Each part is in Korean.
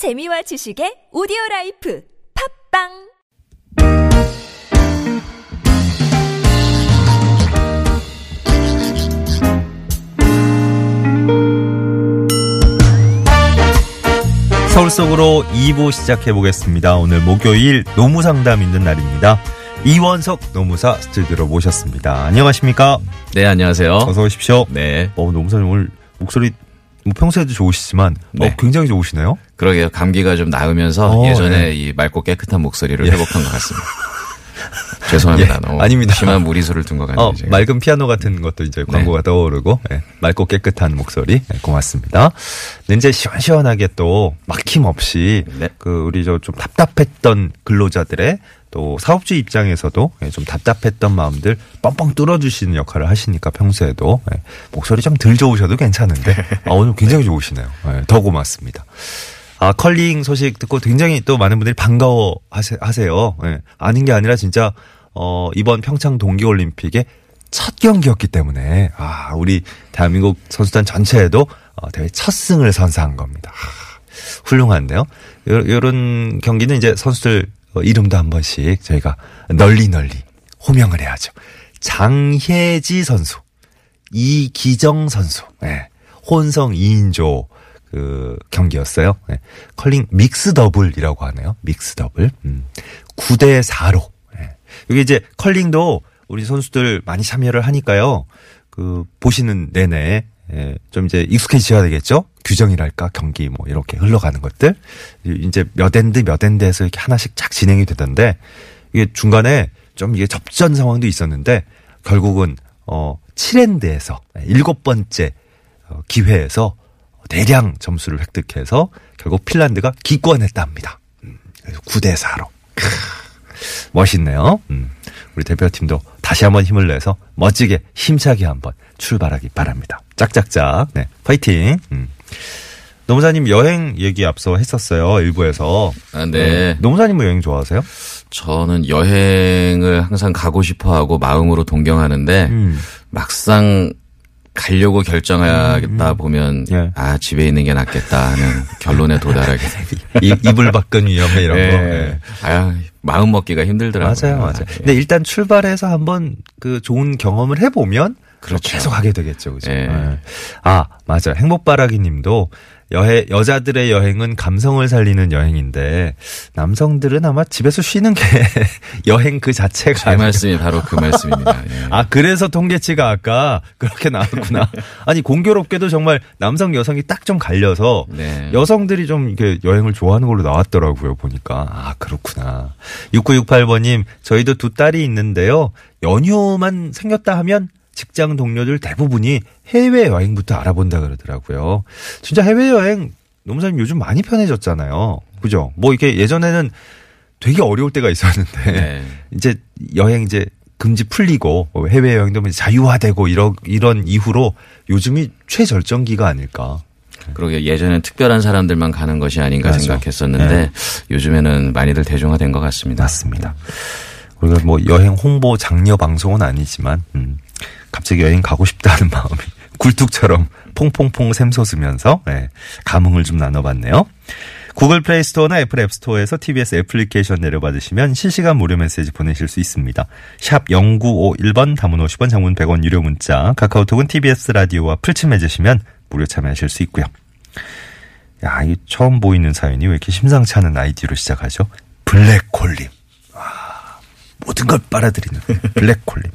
재미와 지식의 오디오 life 팟빵 서울 속으로 2부 시작해 보겠습니다. 오늘 목요일 노무 상담 있는 날입니다. 이원석 노무사 스튜디오로 모셨습니다. 안녕하십니까? 네, 안녕하세요. 어서 오십시오. 네. 어, 노무사님 오늘 목소리 뭐 평소에도 좋으시지만 네. 어, 굉장히 좋으시네요. 그러게요. 감기가 좀 나으면서 어, 예전에 네. 이 맑고 깨끗한 목소리를 회복한 것 같습니다. 죄송합니다. 예, 아닙니다. 심한 무리수를 둔 것 같네요. 어. 맑은 피아노 같은 것도 이제 광고가 떠오르고 예, 맑고 깨끗한 목소리 예, 고맙습니다. 네, 이제 시원시원하게 또 막힘 없이 네. 그 우리 저 좀 답답했던 근로자들의 또 사업주 입장에서도 예, 좀 답답했던 마음들 뻥뻥 뚫어주시는 역할을 하시니까 평소에도 예, 목소리 좀 덜 좋으셔도 괜찮은데 아, 오늘 굉장히 좋으시네요. 예, 더 고맙습니다. 아, 컬링 소식 듣고 굉장히 또 많은 분들이 반가워 하세, 하세요. 예. 아닌 게 아니라 진짜, 어, 이번 평창 동계올림픽의 첫 경기였기 때문에, 아, 우리 대한민국 선수단 전체에도 어, 대회 첫 승을 선사한 겁니다. 아, 훌륭한데요. 요, 요런 경기는 이제 선수들 어, 이름도 한 번씩 저희가 널리 널리 호명을 해야죠. 장혜지 선수, 이기정 선수, 예. 혼성 2인조 그 경기였어요. 예. 컬링 mix double이라고 하네요. mix double. 음. 9대 4로. 예. 이게 이제 컬링도 우리 선수들 많이 참여를 하니까요. 그 보시는 내내 예, 좀 이제 익숙해지셔야 되겠죠? 규정이랄까 경기 뭐 이렇게 흘러가는 것들 이제 몇 엔드 몇 엔드에서 이렇게 하나씩 쫙 진행이 되던데 이게 중간에 좀 이게 접전 상황도 있었는데 결국은 어 7엔드에서 일곱 번째 어, 기회에서 대량 점수를 획득해서 결국 핀란드가 기권했답니다. 음, 그래서 9대 4로. 멋있네요. 음, 우리 대표팀도 다시 한번 힘을 내서 멋지게 힘차게 한번 출발하기 바랍니다. 짝짝짝. 네. 파이팅. 음. 노무사님 여행 얘기 앞서 했었어요. 일부에서. 아, 네. 노무사님은 여행 좋아하세요? 저는 여행을 항상 가고 싶어 하고 마음으로 동경하는데 음. 막상 가려고 결정하겠다 보면 예. 아, 집에 있는 게 낫겠다 하는 결론에 도달하게. 이, 이불 밖은 위험해 이런 거. 예. 예. 아, 마음 먹기가 힘들더라고요. 맞아요, 맞아요. 예. 근데 일단 출발해서 한번 그 좋은 경험을 해보면 그렇죠. 계속 하게 되겠죠, 그죠? 예. 예. 아, 맞아 요. 행복바라기님도 여행 여자들의 여행은 감성을 살리는 여행인데 남성들은 아마 집에서 쉬는 게 여행 그 자체가 제 아니에요. 말씀이 바로 그 말씀입니다. 예. 아, 그래서 통계치가 아까 그렇게 나왔구나. 아니, 공교롭게도 정말 남성, 여성이 딱 좀 갈려서 네. 여성들이 좀 이렇게 여행을 좋아하는 걸로 나왔더라고요, 보니까. 아, 그렇구나. 6968번님, 저희도 두 딸이 있는데요. 연휴만 생겼다 하면 직장 동료들 대부분이 해외 여행부터 알아본다 그러더라고요. 진짜 해외 여행, 노무사님 요즘 많이 편해졌잖아요. 그죠? 뭐 이렇게 예전에는 되게 어려울 때가 있었는데 네. 이제 여행 이제 금지 풀리고 해외 여행도 자유화되고 이런 이런 이후로 요즘이 최절정기가 아닐까. 그러게 예전엔 특별한 사람들만 가는 것이 아닌가 맞아. 생각했었는데 네. 요즘에는 많이들 대중화된 것 같습니다. 맞습니다. 우리가 뭐 여행 홍보 장려 방송은 아니지만 음, 갑자기 여행 가고 싶다는 마음이 굴뚝처럼 퐁퐁퐁 샘솟으면서 예, 감흥을 좀 나눠봤네요. 구글 플레이 스토어나 애플 앱 스토어에서 TBS 애플리케이션 내려받으시면 실시간 무료 메시지 보내실 수 있습니다. 샵 0951번 단문 50원 장문 100원 유료 문자 카카오톡은 TBS 라디오와 플친 해주시면 무료 참여하실 수 있고요. 야, 이 처음 보이는 사연이 왜 이렇게 심상치 않은 아이디로 시작하죠? 블랙홀님. 와, 모든 걸 빨아들이는 블랙홀님.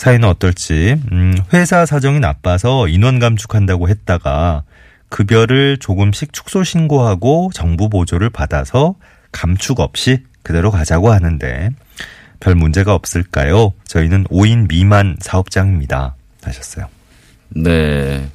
사연은 어떨지, 음, 회사 사정이 나빠서 인원 감축한다고 했다가 급여를 조금씩 축소 신고하고 정부 보조를 받아서 감축 없이 그대로 가자고 하는데 별 문제가 없을까요? 저희는 5인 미만 사업장입니다. 하셨어요. 네.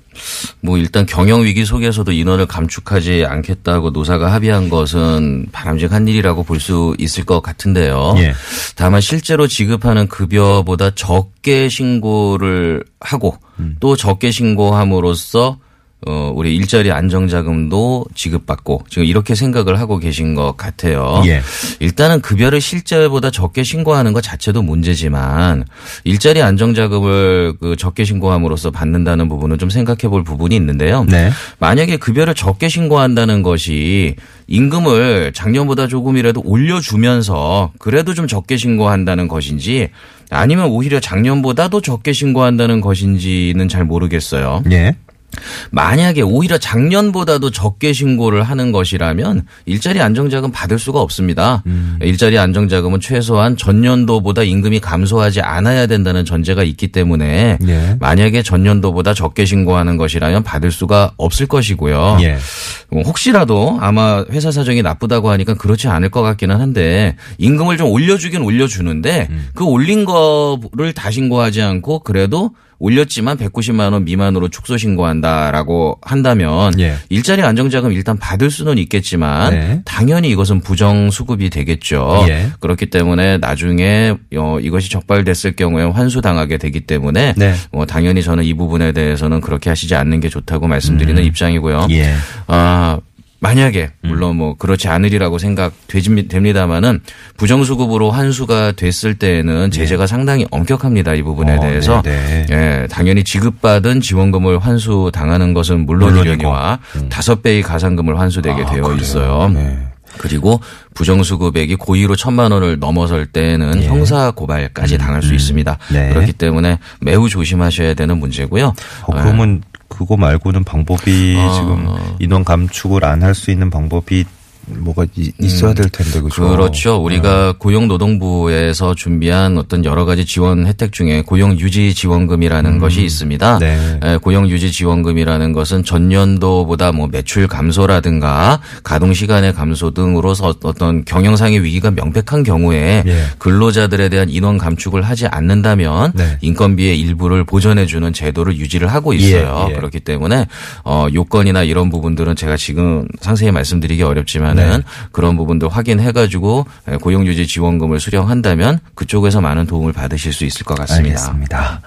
뭐 일단 경영 위기 속에서도 인원을 감축하지 않겠다고 노사가 합의한 것은 바람직한 일이라고 볼 수 있을 것 같은데요. 예. 다만 실제로 지급하는 급여보다 적게 신고를 하고 음. 또 적게 신고함으로써 어, 우리 일자리 안정자금도 지급받고 지금 이렇게 생각을 하고 계신 것 같아요. 예. 일단은 급여를 실제보다 적게 신고하는 것 자체도 문제지만 일자리 안정자금을 그 적게 신고함으로써 받는다는 부분은 좀 생각해 볼 부분이 있는데요. 네. 만약에 급여를 적게 신고한다는 것이 임금을 작년보다 조금이라도 올려주면서 그래도 좀 적게 신고한다는 것인지 아니면 오히려 작년보다도 적게 신고한다는 것인지는 잘 모르겠어요. 예. 만약에 오히려 작년보다도 적게 신고를 하는 것이라면 일자리 안정자금 받을 수가 없습니다. 일자리 안정자금은 최소한 전년도보다 임금이 감소하지 않아야 된다는 전제가 있기 때문에 예. 만약에 전년도보다 적게 신고하는 것이라면 받을 수가 없을 것이고요. 예. 뭐 혹시라도 아마 회사 사정이 나쁘다고 하니까 그렇지 않을 것 같기는 한데 임금을 좀 올려주긴 올려주는데 그 올린 거를 다 신고하지 않고 그래도 올렸지만 190만 원 미만으로 축소 신고한다라고 한다면 예. 일자리 안정자금 일단 받을 수는 있겠지만 네. 당연히 이것은 부정 수급이 되겠죠. 예. 그렇기 때문에 나중에 어, 이것이 적발됐을 경우에 환수당하게 되기 때문에 네. 뭐 당연히 저는 이 부분에 대해서는 그렇게 하시지 않는 게 좋다고 말씀드리는 입장이고요. 예. 아, 만약에 음. 물론 뭐 그렇지 않으리라고 생각됩니다만은 부정수급으로 환수가 됐을 때에는 제재가 상당히 엄격합니다 이 부분에 예. 어, 대해서 네네. 예 당연히 지급받은 지원금을 환수 당하는 것은 물론이려니와 다섯 배의 가산금을 환수되게 음. 아, 되어 그래요? 있어요. 네. 그리고 부정수급액이 고의로 천만 원을 넘어설 때는 형사 고발까지 당할 수 있습니다. 예. 네. 그렇기 때문에 매우 조심하셔야 되는 문제고요. 어, 그러면 그거 말고는 방법이 어. 지금 인원 감축을 안 할 수 있는 방법이 뭐가 이- 있어야 될 텐데 그죠? 그렇죠. 우리가 고용노동부에서 준비한 어떤 여러 가지 지원 혜택 중에 고용유지 지원금이라는 것이 있습니다. 네. 에, 고용유지 지원금이라는 것은 전년도보다 뭐 매출 감소라든가 가동 시간의 감소 등으로서 어떤 경영상의 위기가 명백한 경우에 예. 근로자들에 대한 인원 감축을 하지 않는다면 네. 인건비의 일부를 보전해 주는 제도를 유지를 하고 있어요. 예, 예. 그렇기 때문에 어, 요건이나 이런 부분들은 제가 지금 상세히 말씀드리기 어렵지만 은 네. 그런 부분도 확인해가지고 고용유지 지원금을 수령한다면 그쪽에서 많은 도움을 받으실 수 있을 것 같습니다. 알겠습니다.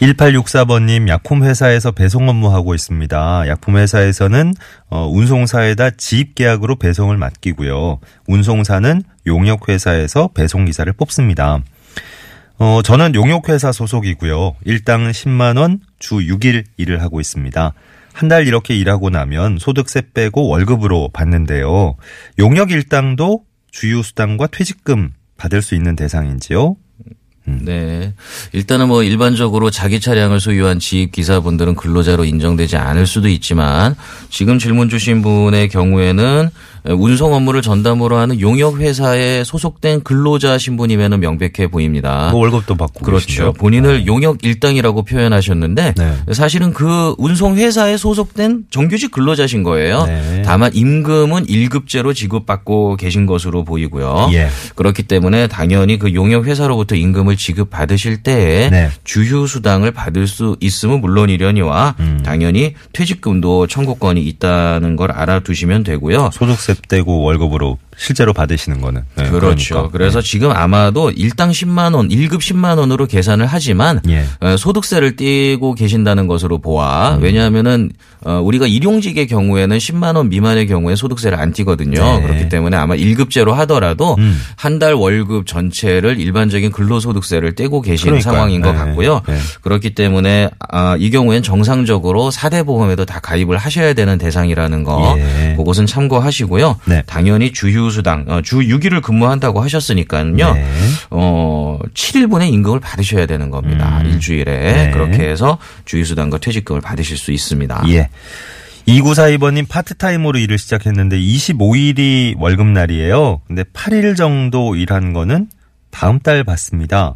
1864번님 약품 회사에서 배송 업무하고 있습니다. 약품 회사에서는 어, 운송사에다 지입 계약으로 배송을 맡기고요. 운송사는 용역 회사에서 배송 기사를 뽑습니다. 어, 저는 용역 회사 소속이고요. 일당 10만 원, 주 6일 일을 하고 있습니다. 한 달 이렇게 일하고 나면 소득세 빼고 월급으로 받는데요. 용역 일당도 주휴수당과 퇴직금 받을 수 있는 대상인지요? 네. 일단은 뭐 일반적으로 자기 차량을 소유한 지입 기사분들은 근로자로 인정되지 않을 수도 있지만 지금 질문 주신 분의 경우에는 운송 업무를 전담으로 하는 용역 회사에 소속된 근로자 신분이면은 명백해 보입니다. 뭐 월급도 받고 아. 그렇죠. 계신데요? 본인을 용역 일당이라고 표현하셨는데 네. 사실은 그 운송 회사에 소속된 정규직 근로자신 거예요. 네. 다만 임금은 1급제로 지급받고 계신 것으로 보이고요. 예. 그렇기 때문에 당연히 그 용역 회사로부터 임금을 지급받으실 때에 네. 주휴 수당을 받을 수 있으면 물론이려니와 음. 당연히 퇴직금도 청구권이 있다는 걸 알아두시면 되고요. 소득세 떼고 월급으로 실제로 받으시는 거는. 네, 그렇죠. 그러니까. 그래서 지금 아마도 일당 10만 원, 1급 10만 원으로 계산을 하지만 예. 어, 소득세를 떼고 계신다는 것으로 음. 보아 왜냐하면은 어, 우리가 일용직의 경우에는 10만 원 미만의 경우에 소득세를 안 띄거든요. 네. 그렇기 때문에 아마 1급제로 하더라도 음. 한달 월급 전체를 일반적인 근로소득세를 떼고 계신 그러니까요. 상황인 것 네. 같고요. 네. 그렇기 때문에 아, 이 경우엔 정상적으로 4대 보험에도 다 가입을 하셔야 되는 대상이라는 거 예. 그것은 참고하시고요. 네. 당연히 주휴 수당 어, 주 6일을 근무한다고 하셨으니까요. 네. 어, 7일분의 임금을 받으셔야 되는 겁니다. 일주일에. 네. 그렇게 해서 주휴수당과 퇴직금을 받으실 수 있습니다. 예. 2942번님 파트타임으로 일을 시작했는데 25일이 월급날이에요. 근데 8일 정도 일한 거는 다음 달 받습니다.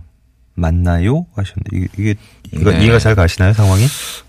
맞나요? 하셨는데 이게, 이게 네. 이해가 잘 가시나요 상황이?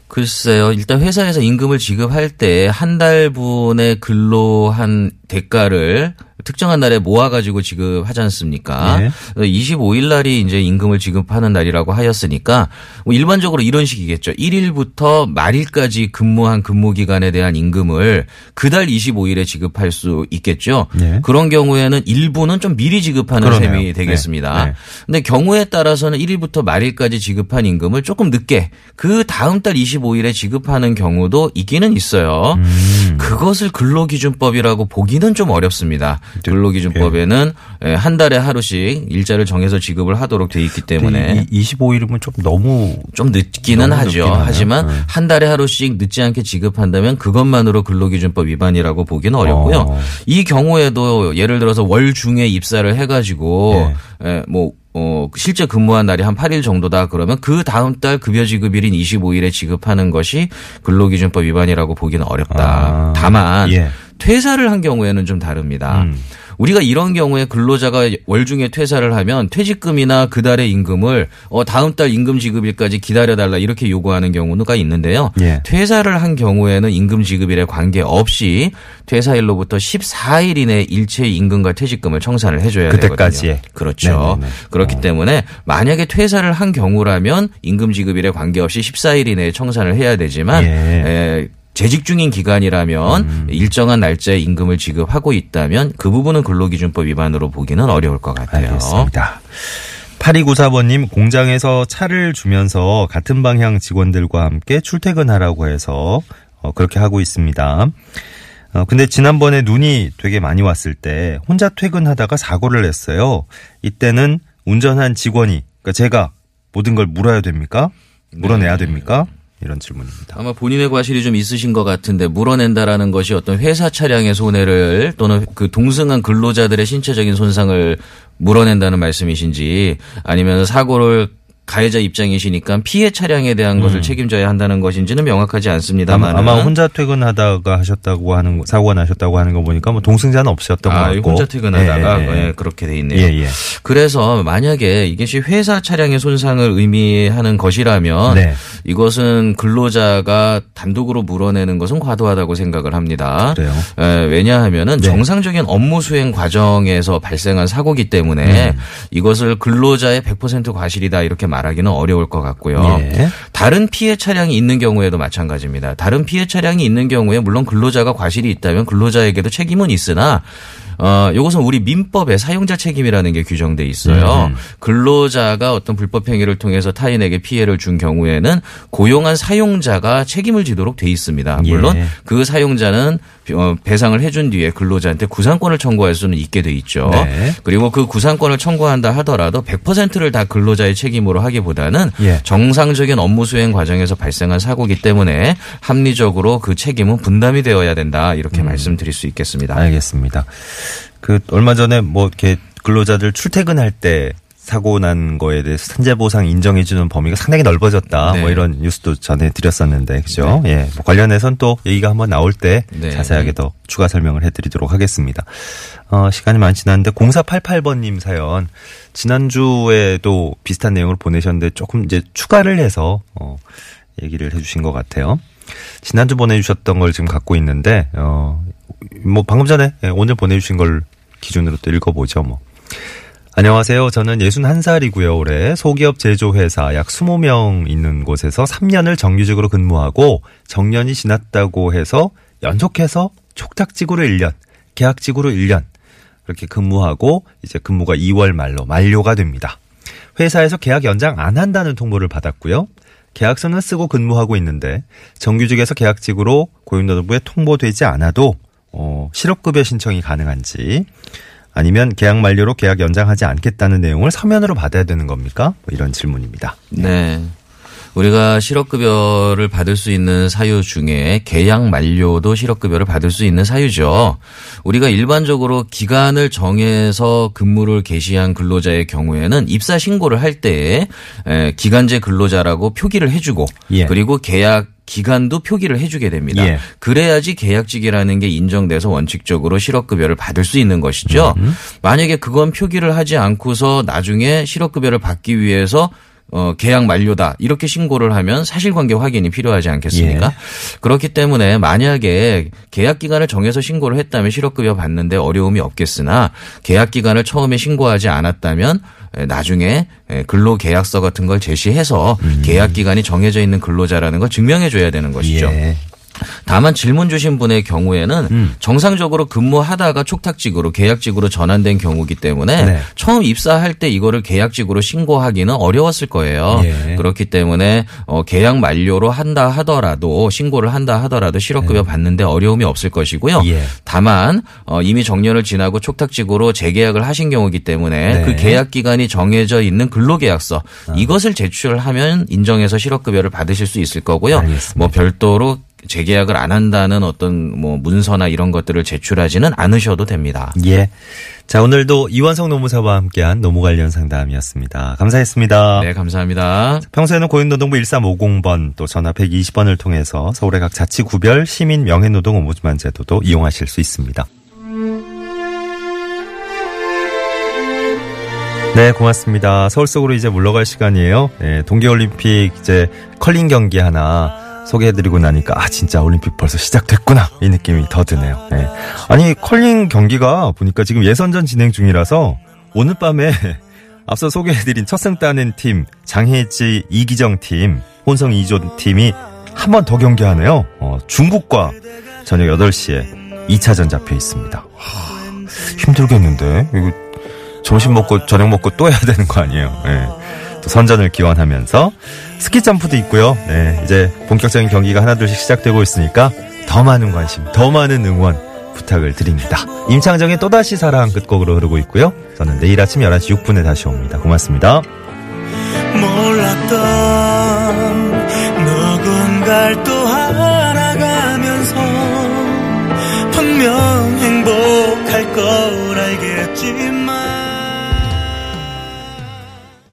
글쎄요. 일단 회사에서 임금을 지급할 때 한 달분의 근로 한 대가를 특정한 날에 모아가지고 지급하지 않습니까? 예. 25일 날이 이제 임금을 지급하는 날이라고 하였으니까 뭐 일반적으로 이런 식이겠죠. 1일부터 말일까지 근무한 근무 기간에 대한 임금을 그달 25일에 지급할 수 있겠죠. 예. 그런 경우에는 일부는 좀 미리 지급하는 그러네요. 셈이 되겠습니다. 네. 네. 근데 경우에 따라서는 1일부터 말일까지 지급한 임금을 조금 늦게 그 다음 달 25일에 지급하는 경우도 있기는 있어요. 음. 그것을 근로기준법이라고 보기는 좀 어렵습니다. 네. 근로기준법에는 예, 한 달에 하루씩 일자를 정해서 지급을 하도록 돼 있기 때문에 이 25일이면 좀 너무 좀 늦기는 너무 하죠. 하지만 네. 한 달에 하루씩 늦지 않게 지급한다면 그것만으로 근로기준법 위반이라고 보기는 어렵고요. 어. 이 경우에도 예를 들어서 월 중에 입사를 해가지고 네. 예, 뭐 어, 실제 근무한 날이 한 8일 정도다 그러면 그 다음 달 급여 지급일인 25일에 지급하는 것이 근로기준법 위반이라고 보기는 어렵다. 아. 다만 예. 퇴사를 한 경우에는 좀 다릅니다. 음. 우리가 이런 경우에 근로자가 월중에 퇴사를 하면 퇴직금이나 그달의 임금을 어 다음 달 임금 지급일까지 기다려 달라 이렇게 요구하는 경우가 있는데요. 예. 퇴사를 한 경우에는 임금 지급일에 관계없이 퇴사일로부터 14일 이내 일체 임금과 퇴직금을 청산을 해 줘야 그때까지에. 되거든요. 그렇죠. 네네네. 그렇기 어. 때문에 만약에 퇴사를 한 경우라면 임금 지급일에 관계없이 14일 이내에 청산을 해야 되지만 예. 에, 재직 중인 기간이라면 음. 일정한 날짜에 임금을 지급하고 있다면 그 부분은 근로기준법 위반으로 보기는 어려울 것 같아요. 알겠습니다. 8294번님 공장에서 차를 주면서 같은 방향 직원들과 함께 출퇴근하라고 해서 어, 그렇게 하고 있습니다. 어, 근데 지난번에 눈이 되게 많이 왔을 때 혼자 퇴근하다가 사고를 냈어요. 이때는 운전한 직원이 그러니까 제가 모든 걸 물어야 됩니까? 물어내야 됩니까? 이런 질문입니다. 아마 본인의 과실이 좀 있으신 것 같은데 물어낸다라는 것이 어떤 회사 차량의 손해를 또는 그 동승한 근로자들의 신체적인 손상을 물어낸다는 말씀이신지 아니면 사고를 가해자 입장이시니까 피해 차량에 대한 것을 책임져야 한다는 것인지는 명확하지 않습니다만 아마 혼자 퇴근하다가 하셨다고 하는 거, 사고가 나셨다고 하는 거 보니까 뭐 동승자는 없으셨던 것 아, 같고 혼자 퇴근하다가 예, 예, 예. 예, 그렇게 돼 있네요. 예, 예. 그래서 만약에 이것이 회사 차량의 손상을 의미하는 것이라면 네. 이것은 근로자가 단독으로 물어내는 것은 과도하다고 생각을 합니다. 그래요. 에, 왜냐하면은 네. 정상적인 업무 수행 과정에서 발생한 사고기 때문에 음. 이것을 근로자의 100% 과실이다 이렇게 말 하기는 어려울 것 같고요. 예. 다른 피해 차량이 있는 경우에도 마찬가지입니다. 다른 피해 차량이 있는 경우에 물론 근로자가 과실이 있다면 근로자에게도 책임은 있으나 어, 요것은 우리 민법에 사용자 책임이라는 게 규정돼 있어요. 음. 근로자가 어떤 불법 행위를 통해서 타인에게 피해를 준 경우에는 고용한 사용자가 책임을 지도록 돼 있습니다. 물론 예. 그 사용자는 어, 배상을 해준 뒤에 근로자한테 구상권을 청구할 수는 있게 돼 있죠. 네. 그리고 그 구상권을 청구한다 하더라도 100%를 다 근로자의 책임으로 하기보다는 예. 정상적인 업무 수행 과정에서 발생한 사고기 때문에 합리적으로 그 책임은 분담이 되어야 된다 이렇게 말씀드릴 수 있겠습니다. 알겠습니다. 그 얼마 전에 뭐 이렇게 근로자들 출퇴근할 때 사고 난 거에 대해서 산재 보상 인정해 주는 범위가 상당히 넓어졌다. 네. 뭐 이런 뉴스도 전해 드렸었는데 그죠? 예. 뭐 관련해서는 또 얘기가 한번 나올 때 네. 자세하게 더 추가 설명을 해 드리도록 하겠습니다. 어, 시간이 많이 지났는데 0488번 님 사연 지난주에도 비슷한 내용을 보내셨는데 조금 이제 추가를 해서 어 얘기를 해 주신 것 같아요. 지난주 보내주셨던 걸 지금 갖고 있는데, 어, 뭐 방금 전에 예, 오늘 보내주신 걸 기준으로 또 읽어보죠, 뭐. 안녕하세요. 저는 61살이고요. 올해 소기업 제조회사 약 20명 있는 곳에서 3년을 정규직으로 근무하고 정년이 지났다고 해서 연속해서 촉탁직으로 1년, 계약직으로 1년 그렇게 근무하고 이제 근무가 2월 말로 만료가 됩니다. 회사에서 계약 연장 안 한다는 통보를 받았고요. 계약서는 쓰고 근무하고 있는데 정규직에서 계약직으로 고용노동부에 통보되지 않아도 어, 실업급여 신청이 가능한지 아니면 계약 만료로 계약 연장하지 않겠다는 내용을 서면으로 받아야 되는 겁니까? 뭐 이런 질문입니다. 네. 우리가 실업급여를 받을 수 있는 사유 중에 계약 만료도 실업급여를 받을 수 있는 사유죠. 우리가 일반적으로 기간을 정해서 근무를 개시한 근로자의 경우에는 입사 신고를 할 때에 에, 기간제 근로자라고 표기를 해주고 예. 그리고 계약 기간도 표기를 해주게 됩니다. 예. 그래야지 계약직이라는 게 인정돼서 원칙적으로 실업급여를 받을 수 있는 것이죠. 만약에 그건 표기를 하지 않고서 나중에 실업급여를 받기 위해서 어, 계약 만료다. 이렇게 신고를 하면 사실관계 확인이 필요하지 않겠습니까? 예. 그렇기 때문에 만약에 계약 기간을 정해서 신고를 했다면 실업급여 받는데 어려움이 없겠으나 계약 기간을 처음에 신고하지 않았다면 에, 나중에 에, 근로 계약서 같은 걸 제시해서 계약 기간이 정해져 있는 근로자라는 걸 증명해 줘야 되는 것이죠. 예. 다만 질문 주신 분의 경우에는 음. 정상적으로 근무하다가 촉탁직으로 계약직으로 전환된 경우기 때문에 네. 처음 입사할 때 이거를 계약직으로 신고하기는 어려웠을 거예요. 예. 그렇기 때문에 어, 계약 만료로 한다 하더라도 신고를 한다 하더라도 실업급여 받는데 어려움이 없을 것이고요. 예. 다만 어, 이미 정년을 지나고 촉탁직으로 재계약을 하신 경우기 때문에 네. 아. 그 계약 기간이 정해져 있는 근로계약서 이것을 제출하면 인정해서 실업급여를 받으실 수 있을 거고요. 알겠습니다. 뭐 별도로 재계약을 안 한다는 어떤 뭐 문서나 이런 것들을 제출하지는 않으셔도 됩니다. 예. 자, 오늘도 이완성 노무사와 함께한 노무 관련 상담이었습니다. 감사했습니다. 네, 감사합니다. 평소에는 고용노동부 1350번 또 전화 120번을 통해서 서울의 각 자치구별 시민 명예노동 오부즈만 제도도 이용하실 수 있습니다. 네, 고맙습니다. 서울 속으로 이제 물러갈 시간이에요. 네, 동계올림픽 이제 컬링 경기 하나 소개해드리고 나니까 아 진짜 올림픽 벌써 시작됐구나 이 느낌이 더 드네요. 네. 아니 컬링 경기가 보니까 지금 예선전 진행 중이라서 오늘 밤에 앞서 소개해드린 첫승 따낸 팀 장혜지 이기정 팀 혼성 2조 팀이 한 번 더 경기하네요. 어, 중국과 저녁 8시에 2차전 잡혀 있습니다. 하, 힘들겠는데 이거 점심 먹고 저녁 먹고 또 해야 되는 거 아니에요. 네. 또 선전을 기원하면서 스키 점프도 있고요. 네, 이제 본격적인 경기가 하나둘씩 시작되고 있으니까 더 많은 관심, 더 많은 응원 부탁을 드립니다. 임창정의 또다시 사랑 끝곡으로 흐르고 있고요. 저는 내일 아침 11시 6분에 다시 옵니다. 고맙습니다. 몰랐던 누군가를 또 알아가면서 분명 행복할 걸 알겠지만